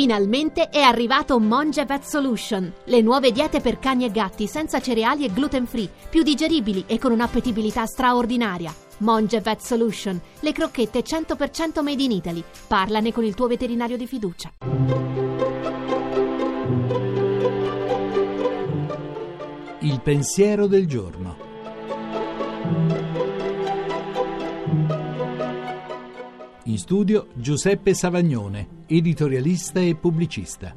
Finalmente è arrivato Monge Vet Solution, le nuove diete per cani e gatti senza cereali e gluten free, più digeribili e con un'appetibilità straordinaria. Monge Vet Solution, le crocchette 100% made in Italy. Parlane con il tuo veterinario di fiducia. Il pensiero del giorno. In studio Giuseppe Savagnone, editorialista e pubblicista.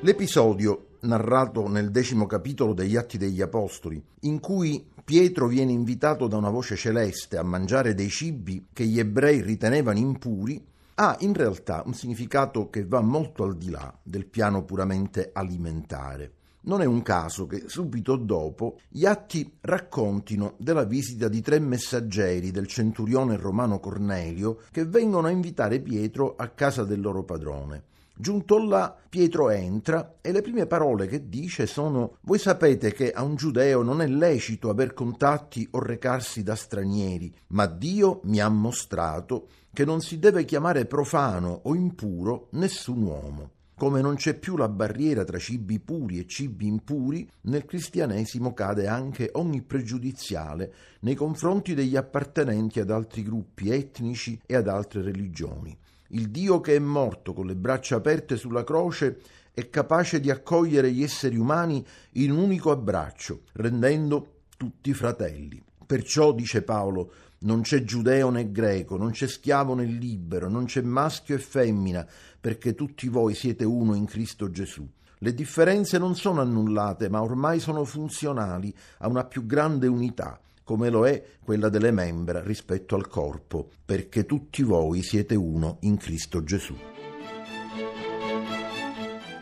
L'episodio, narrato nel decimo capitolo degli Atti degli Apostoli, in cui Pietro viene invitato da una voce celeste a mangiare dei cibi che gli ebrei ritenevano impuri, ha in realtà un significato che va molto al di là del piano puramente alimentare. Non è un caso che subito dopo gli atti raccontino della visita di tre messaggeri del centurione romano Cornelio che vengono a invitare Pietro a casa del loro padrone. Giunto là, Pietro entra e le prime parole che dice sono Voi sapete che a un giudeo non è lecito aver contatti o recarsi da stranieri, ma Dio mi ha mostrato che non si deve chiamare profano o impuro nessun uomo. Come non c'è più la barriera tra cibi puri e cibi impuri, nel cristianesimo cade anche ogni pregiudiziale nei confronti degli appartenenti ad altri gruppi etnici e ad altre religioni. Il Dio che è morto con le braccia aperte sulla croce è capace di accogliere gli esseri umani in un unico abbraccio, rendendo tutti fratelli. Perciò, dice Paolo, non c'è giudeo né greco, non c'è schiavo né libero, non c'è maschio e femmina, perché tutti voi siete uno in Cristo Gesù. Le differenze non sono annullate, ma ormai sono funzionali a una più grande unità, come lo è quella delle membra rispetto al corpo, perché tutti voi siete uno in Cristo Gesù.